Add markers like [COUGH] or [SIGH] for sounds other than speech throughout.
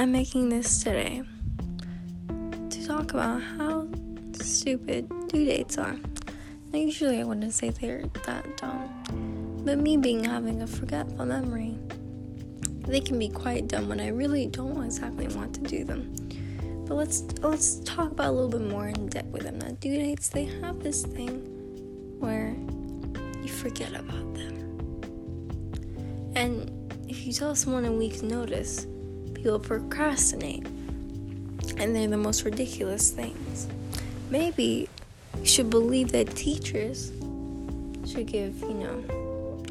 I'm making this today to talk about how stupid due dates are. Now, usually I wouldn't say they're that dumb, but me being having a forgetful memory, they can be quite dumb when I really don't exactly want to do them. But let's let's talk about a little bit more in depth with them. Now, due dates they have this thing where you forget about them, and if you tell someone a week's notice, people procrastinate, and they're the most ridiculous things. Maybe you should believe that teachers should give, you know,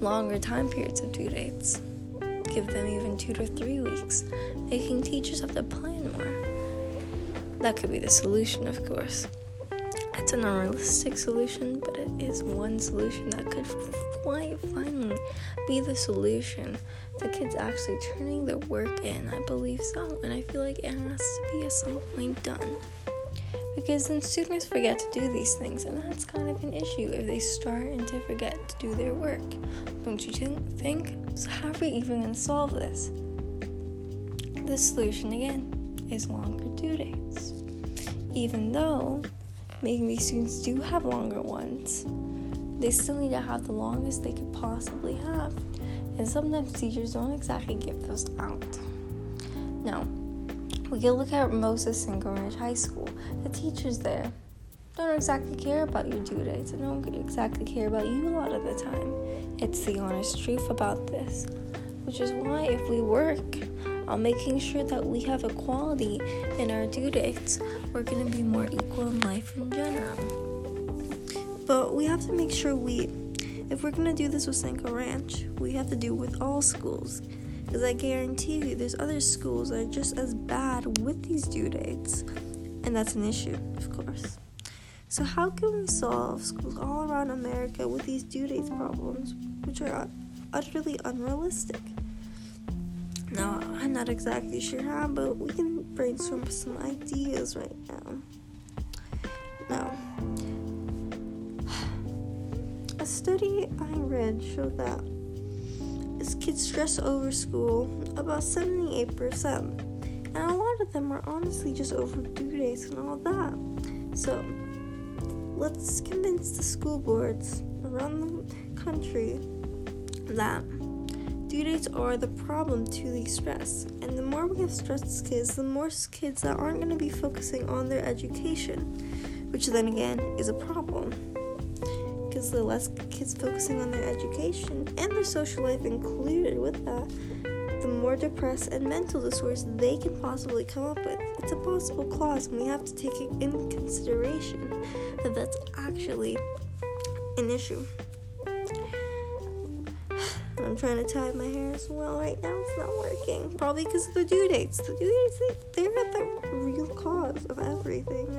longer time periods of due dates. Give them even two to three weeks, making teachers have to plan more. That could be the solution, of course. It's an unrealistic solution, but it is one solution that could quite finally be the solution the kids actually turning their work in. I believe so, and I feel like it has to be at some point done. Because then students forget to do these things, and that's kind of an issue if they start and to forget to do their work. Don't you think? So, how are we even going to solve this? The solution, again, is longer due dates. Even though maybe students do have longer ones, they still need to have the longest they could possibly have. And sometimes teachers don't exactly give those out. Now, we can look at Moses and Ranch High School. The teachers there don't exactly care about your due dates and don't exactly care about you a lot of the time. It's the honest truth about this, which is why if we work on making sure that we have equality in our due dates, we're going to be more equal in life. But we have to make sure we, if we're to do this with Cinco Ranch, we have to do it with all schools. Because I guarantee you, there's other schools that are just as bad with these due dates. And that's an issue, of course. So, how can we solve schools all around America with these due dates problems, which are utterly unrealistic? Now, I'm not exactly sure how, but we can brainstorm some ideas right now. Now, a study I read showed that as kids stress over school, about 78%, and a lot of them are honestly just over due dates and all that. So, let's convince the school boards around the country that due dates are the problem to the stress. And the more we have stressed kids, the more kids that aren't going to be focusing on their education, which then again is a problem. Because the less kids focusing on their education and their social life included with that, the more depressed and mental disorders they can possibly come up with. It's a possible cause, and we have to take it in consideration that that's actually an issue. [SIGHS] I'm trying to tie my hair as well right now. It's not working. Probably because of the due dates. The due dates, they, they're the real cause of everything.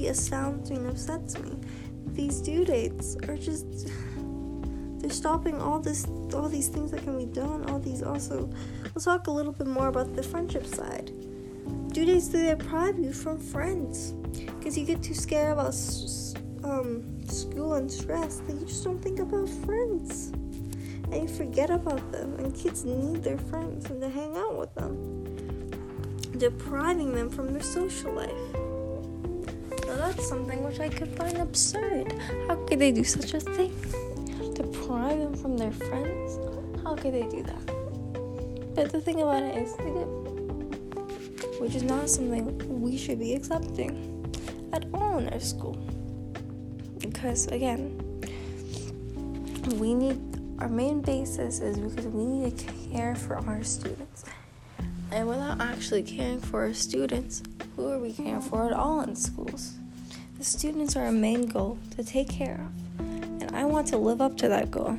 Truly astounds me upsets me. These due dates are just. They're stopping all this, all these things that can be done. All these also. Let's talk a little bit more about the friendship side. Due dates they deprive you from friends because you get too scared about um school and stress that you just don't think about friends. And you forget about them. And kids need their friends and to hang out with them. Depriving them from their social life. That's something which I could find absurd. How could they do such a thing? Deprive them from their friends? How could they do that? But the thing about it is they do. Which is not something we should be accepting at all in our school because again we need our main basis is because we need to care for our students and without actually caring for our students who are we caring for at all in schools the students are our main goal to take care of and i want to live up to that goal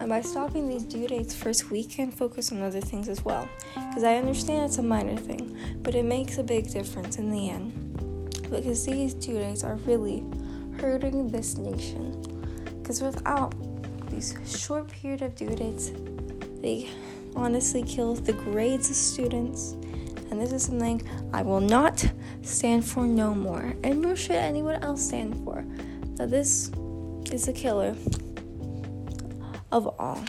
and by stopping these due dates first we can focus on other things as well because i understand it's a minor thing but it makes a big difference in the end because these due dates are really hurting this nation. Because without these short period of due dates, they honestly kill the grades of students. And this is something I will not stand for no more. And nor should anyone else stand for. That this is a killer of all.